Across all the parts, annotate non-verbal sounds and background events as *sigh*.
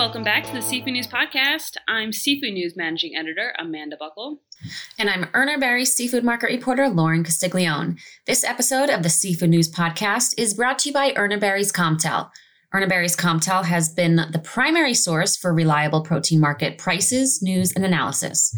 Welcome back to the Seafood News Podcast. I'm Seafood News Managing Editor Amanda Buckle. And I'm Urner Barry seafood market reporter Lauren Castiglione. This episode of the Seafood News Podcast is brought to you by Urner Barry's Comtel. Urner Barry's Comtel has been the primary source for reliable protein market prices, news, and analysis.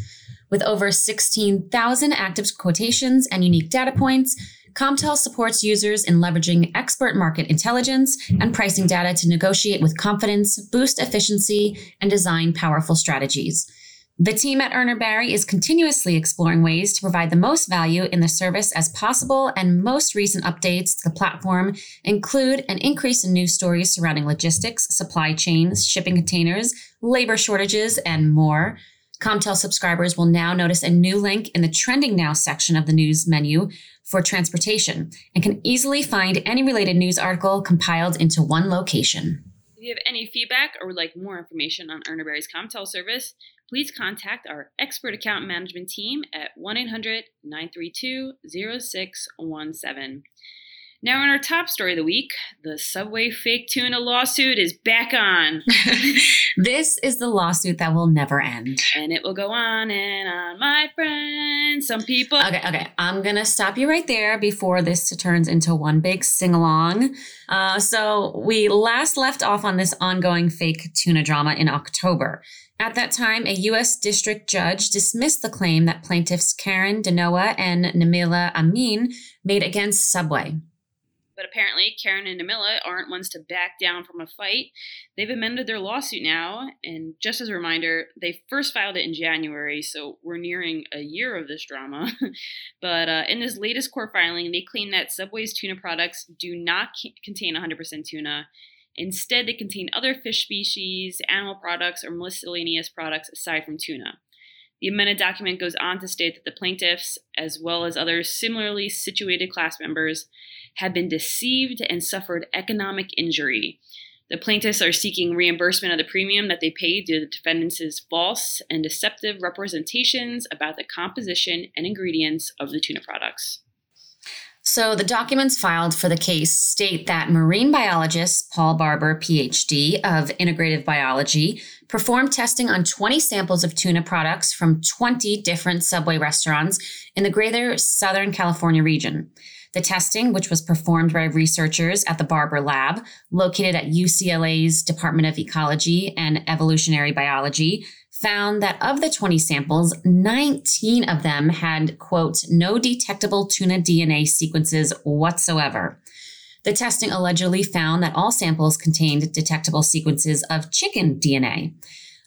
With over 16,000 active quotations and unique data points, Comtel supports users in leveraging expert market intelligence and pricing data to negotiate with confidence, boost efficiency, and design powerful strategies. The team at Urner Barry is continuously exploring ways to provide the most value in the service as possible, and most recent updates to the platform include an increase in news stories surrounding logistics, supply chains, shipping containers, labor shortages, and more. Comtel subscribers will now notice a new link in the Trending Now section of the news menu for transportation and can easily find any related news article compiled into one location. If you have any feedback or would like more information on Urner Barry's Comtel service, please contact our expert account management team at 1 800 932 0617. Now, in our top story of the week, the Subway fake tuna lawsuit is back on. *laughs* this is the lawsuit that will never end. And it will go on and on, my friend. Some people. Okay, okay. I'm going to stop you right there before this turns into one big sing along. Uh, so, we last left off on this ongoing fake tuna drama in October. At that time, a U.S. district judge dismissed the claim that plaintiffs Karen Dhanowa and Namila Amin made against Subway. But apparently, Karen and Amila aren't ones to back down from a fight. They've amended their lawsuit now, and just as a reminder, they first filed it in January, so we're nearing a year of this drama. *laughs* but uh, in this latest court filing, they claim that Subway's tuna products do not contain 100% tuna. Instead, they contain other fish species, animal products, or miscellaneous products aside from tuna. The amended document goes on to state that the plaintiffs, as well as other similarly situated class members, have been deceived and suffered economic injury. The plaintiffs are seeking reimbursement of the premium that they paid due to the defendants' false and deceptive representations about the composition and ingredients of the tuna products. So, the documents filed for the case state that marine biologist Paul Barber, PhD, of integrative biology, performed testing on 20 samples of tuna products from 20 different Subway restaurants in the greater Southern California region. The testing, which was performed by researchers at the Barber Lab, located at UCLA's Department of Ecology and Evolutionary Biology, found that of the 20 samples, 19 of them had, quote, no detectable tuna DNA sequences whatsoever. The testing allegedly found that all samples contained detectable sequences of chicken DNA.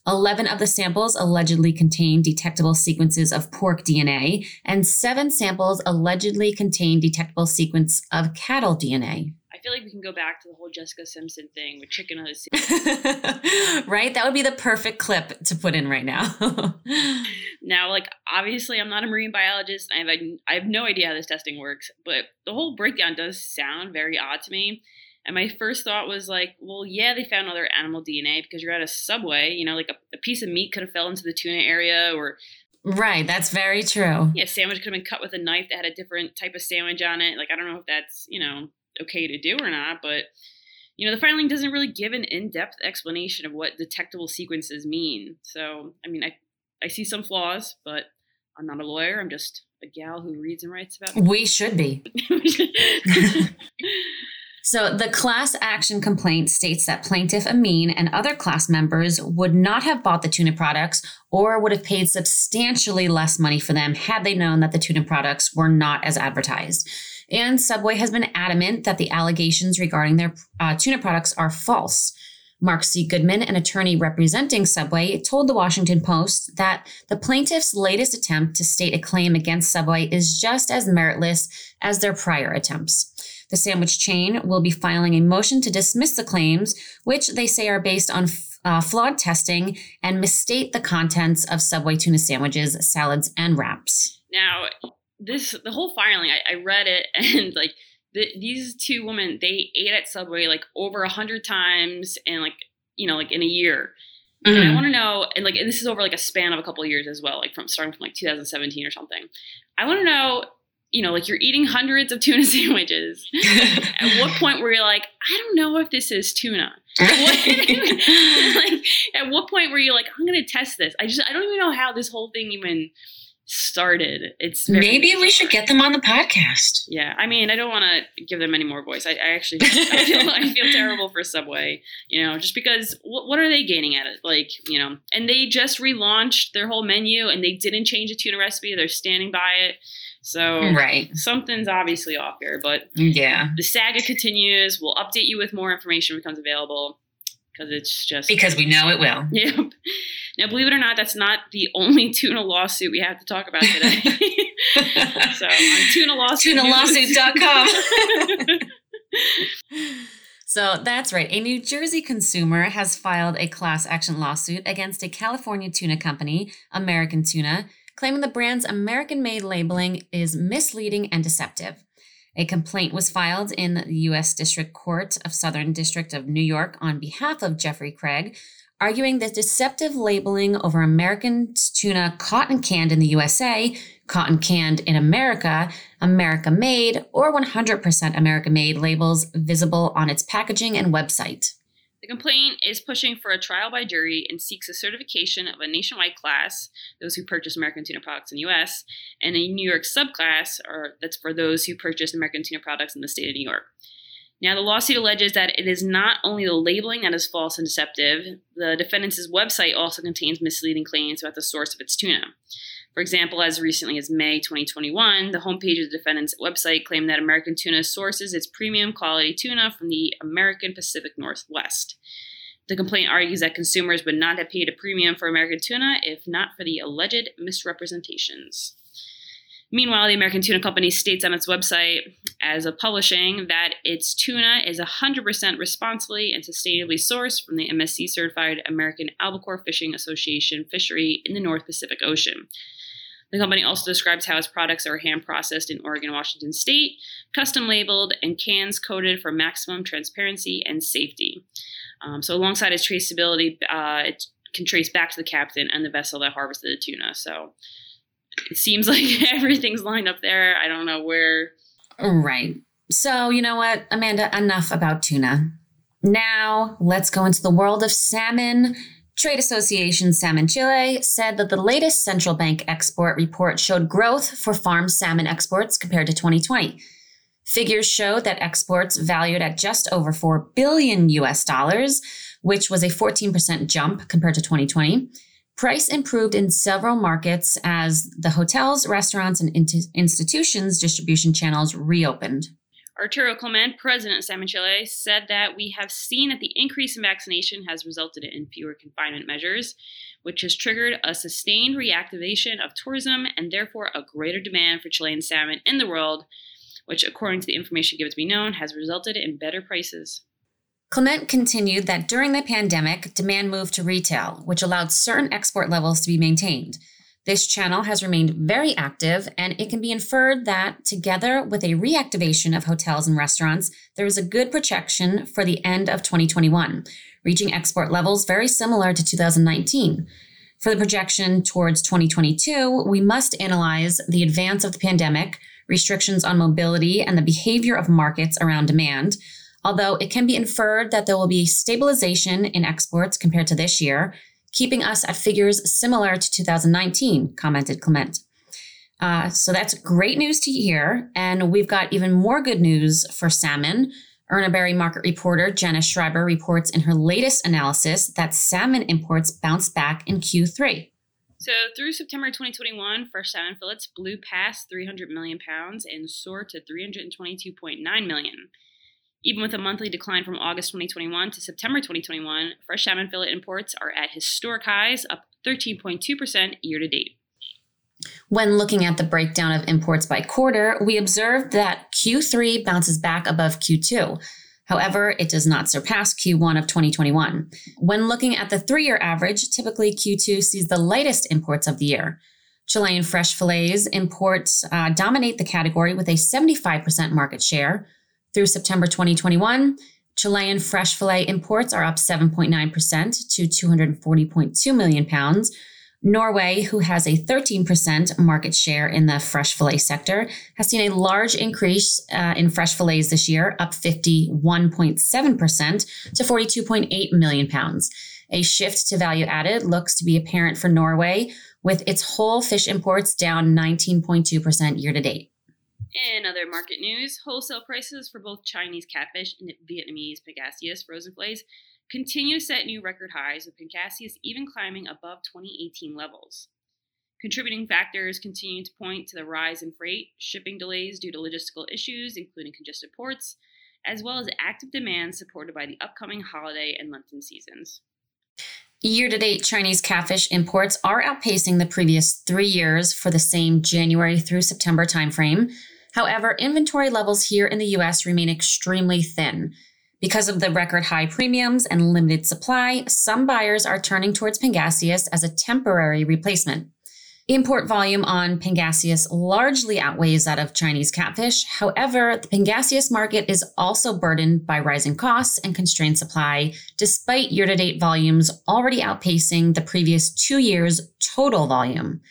11 of the samples allegedly contained detectable sequences of pork DNA, and seven samples allegedly contained detectable sequence of cattle DNA. I feel like we can go back to the whole Jessica Simpson thing with chicken on his *laughs* right? That would be the perfect clip to put in right now. *laughs* now, like obviously, I'm not a marine biologist. I have I have no idea how this testing works, but the whole breakdown does sound very odd to me. And my first thought was like, well, yeah, they found other animal DNA because you're at a subway. You know, like a, a piece of meat could have fell into the tuna area or Right, that's very true. Yeah, sandwich could have been cut with a knife that had a different type of sandwich on it. Like I don't know if that's, you know, okay to do or not, but you know, the filing doesn't really give an in-depth explanation of what detectable sequences mean. So, I mean, I I see some flaws, but I'm not a lawyer. I'm just a gal who reads and writes about. We should be. *laughs* *laughs* So the class action complaint states that plaintiff Amin and other class members would not have bought the tuna products or would have paid substantially less money for them had they known that the tuna products were not as advertised. And Subway has been adamant that the allegations regarding their uh, tuna products are false. Mark C. Goodman, an attorney representing Subway, told the Washington Post that the plaintiff's latest attempt to state a claim against Subway is just as meritless as their prior attempts. The sandwich chain will be filing a motion to dismiss the claims, which they say are based on uh, flawed testing and misstate the contents of Subway tuna sandwiches, salads, and wraps. Now, this the whole filing, I, I read it *laughs* and like the, these two women, they ate at Subway like over a hundred times and like you know like in a year. Mm-hmm. And I mm-hmm. want to know, and like and this is over like a span of a couple of years as well, like from starting from like 2017 or something. I want to know you know, like you're eating hundreds of tuna *laughs* sandwiches. at what *laughs* point were you like, I don't know if this is tuna? *laughs* like, at what point were you like, I'm going to test this? I just, I don't even know how this whole thing even started. It's maybe we should get them on the podcast. Yeah, I mean, I don't want to give them any more voice. I, I actually I feel, I feel terrible for Subway. You know, just because what, what are they gaining at it? Like, you know, and they just relaunched their whole menu and they didn't change the tuna recipe. They're standing by it. So right. something's obviously off here, but yeah, the saga continues. We'll update you with more information becomes available because it's just because we know it will. *laughs* Yep. Now, believe it or not, that's not the only *laughs* tuna lawsuit we have to talk about today. *laughs* so on tuna lawsuit, tunalawsuit.com. So that's right. A New Jersey consumer has filed a class action lawsuit against a California tuna company, American Tuna, claiming the brand's American made labeling is misleading and deceptive. A complaint was filed in the U.S. District Court of Southern District of New York on behalf of Jeffrey Craig, arguing that deceptive labeling over American tuna cotton canned in the USA, cotton canned in America, America made, or 100% America made labels visible on its packaging and website. The complaint is pushing for a trial by jury and seeks a certification of a nationwide class, those who purchase American tuna products in the US, and a New York subclass, or that's for those who purchase American tuna products in the state of New York. Now, the lawsuit alleges that it is not only the labeling that is false and deceptive, the defendant's website also contains misleading claims about the source of its tuna. For example, as recently as May 2021, the homepage of the defendant's website claimed that American Tuna sources its premium quality tuna from the American Pacific Northwest. The complaint argues that consumers would not have paid a premium for American tuna if not for the alleged misrepresentations. Meanwhile, the American Tuna Company states on its website, as of publishing, that its tuna is 100% responsibly and sustainably sourced from the MSC certified American Albacore Fishing Association fishery in the North Pacific Ocean. The company also describes how its products are hand processed in Oregon, Washington state, custom labeled, and cans coated for maximum transparency and safety. Um, so, alongside its traceability, uh, it can trace back to the captain and the vessel that harvested the tuna. So, it seems *laughs* like everything's lined up there. I don't know where. Right. So, you know what, Amanda, enough about tuna. Now, let's go into the world of salmon Trade Association Salmon Chile said that the latest central bank export report showed growth for farm salmon exports compared to 2020. Figures show that exports valued at just over 4 billion US dollars, which was a 14% jump compared to 2020. Price improved in several markets as the hotels, restaurants, and institutions distribution channels reopened. Arturo Clement, president of Salmon Chile, said that we have seen that the increase in vaccination has resulted in fewer confinement measures, which has triggered a sustained reactivation of tourism and therefore a greater demand for Chilean salmon in the world, which, according to the information given to be known, has resulted in better prices. Clement continued that during the pandemic, demand moved to retail, which allowed certain export levels to be maintained. This channel has remained very active, and it can be inferred that, together with a reactivation of hotels and restaurants, there is a good projection for the end of 2021, reaching export levels very similar to 2019. For the projection towards 2022, we must analyze the advance of the pandemic, restrictions on mobility, and the behavior of markets around demand. Although it can be inferred that there will be stabilization in exports compared to this year, keeping us at figures similar to 2019, commented Clement. Uh, so that's great news to hear. And we've got even more good news for salmon. Urner Barry market reporter Jenna Schreiber reports in her latest analysis that salmon imports bounced back in Q3. So through September 2021, fresh salmon fillets blew past 300 million pounds and soared to 322.9 million. Even with a monthly decline from August 2021 to September 2021, fresh salmon fillet imports are at historic highs, up 13.2% year to date. When looking at the breakdown of imports by quarter, we observed that Q3 bounces back above Q2. However, it does not surpass Q1 of 2021. When looking at the three year average, typically Q2 sees the lightest imports of the year. Chilean fresh fillets imports uh, dominate the category with a 75% market share, through September 2021, Chilean fresh fillet imports are up 7.9% to 240.2 million pounds, Norway, who has a 13% market share in the fresh fillet sector, has seen a large increase uh, in fresh fillets this year, up 51.7% to 42.8 million pounds. A shift to value added looks to be apparent for Norway, with its whole fish imports down 19.2% year to date. In other market news, wholesale prices for both Chinese catfish and Vietnamese pangasius frozen fillets continue to set new record highs, with Pangasius even climbing above 2018 levels. Contributing factors continue to point to the rise in freight, shipping delays due to logistical issues, including congested ports, as well as active demand supported by the upcoming holiday and Lenten seasons. Year to date, Chinese catfish imports are outpacing the previous three years for the same January through September timeframe. However, inventory levels here in the US remain extremely thin, because of the record high premiums and limited supply, some buyers are turning towards Pangasius as a temporary replacement. Import volume on Pangasius largely outweighs that of Chinese catfish. However, the Pangasius market is also burdened by rising costs and constrained supply, despite year to date volumes already outpacing the previous two years' total volume.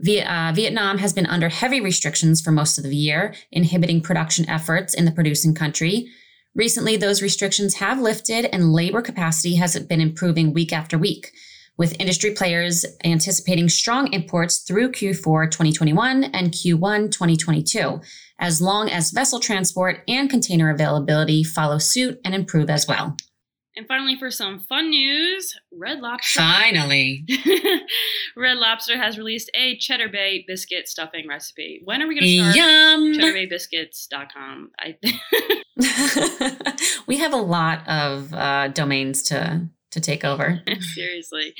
Uh, Vietnam has been under heavy restrictions for most of the year, inhibiting production efforts in the producing country. Recently, those restrictions have lifted and labor capacity has been improving week after week, with industry players anticipating strong imports through Q4 2021 and Q1 2022, as long as vessel transport and container availability follow suit and improve as well. And finally, for some fun news, Red Lobster. Finally. *laughs* Red Lobster has released a Cheddar Bay biscuit stuffing recipe. When are we going to start? Yum. CheddarBayBiscuits.com. I *laughs* we have a lot of uh, domains to to take over. *laughs* Seriously.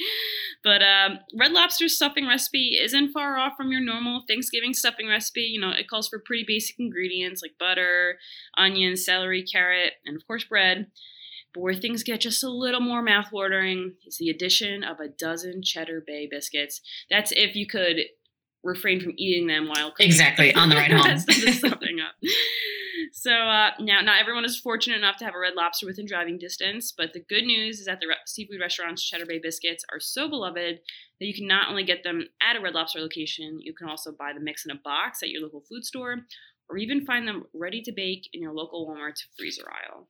But um, Red Lobster's stuffing recipe isn't far off from your normal Thanksgiving stuffing recipe. You know, it calls for pretty basic ingredients like butter, onion, celery, carrot, and of course bread. But where things get just a little more mouthwatering is the addition of a dozen Cheddar Bay biscuits. That's if you could refrain from eating them while cooking. Exactly, on the ride *laughs* home. something up. So uh, now, not everyone is fortunate enough to have a Red Lobster within driving distance, but the good news is that the re- seafood restaurant's Cheddar Bay biscuits are so beloved that you can not only get them at a Red Lobster location, you can also buy the mix in a box at your local food store, or even find them ready to bake in your local Walmart freezer aisle.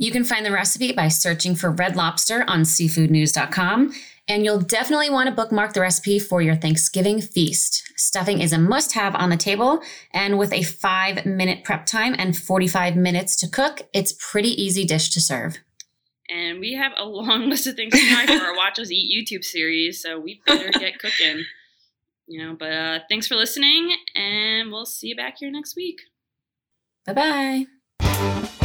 You can find the recipe by searching for Red Lobster on seafoodnews.com, and you'll definitely want to bookmark the recipe for your Thanksgiving feast. Stuffing is a must have on the table, and with a five minute prep time and 45 minutes to cook, it's pretty easy dish to serve. And we have a long *laughs* list of things to try for our Watch Us Eat YouTube series, so we better *laughs* get cooking. You know, but uh, thanks for listening, and we'll see you back here next week. Bye bye.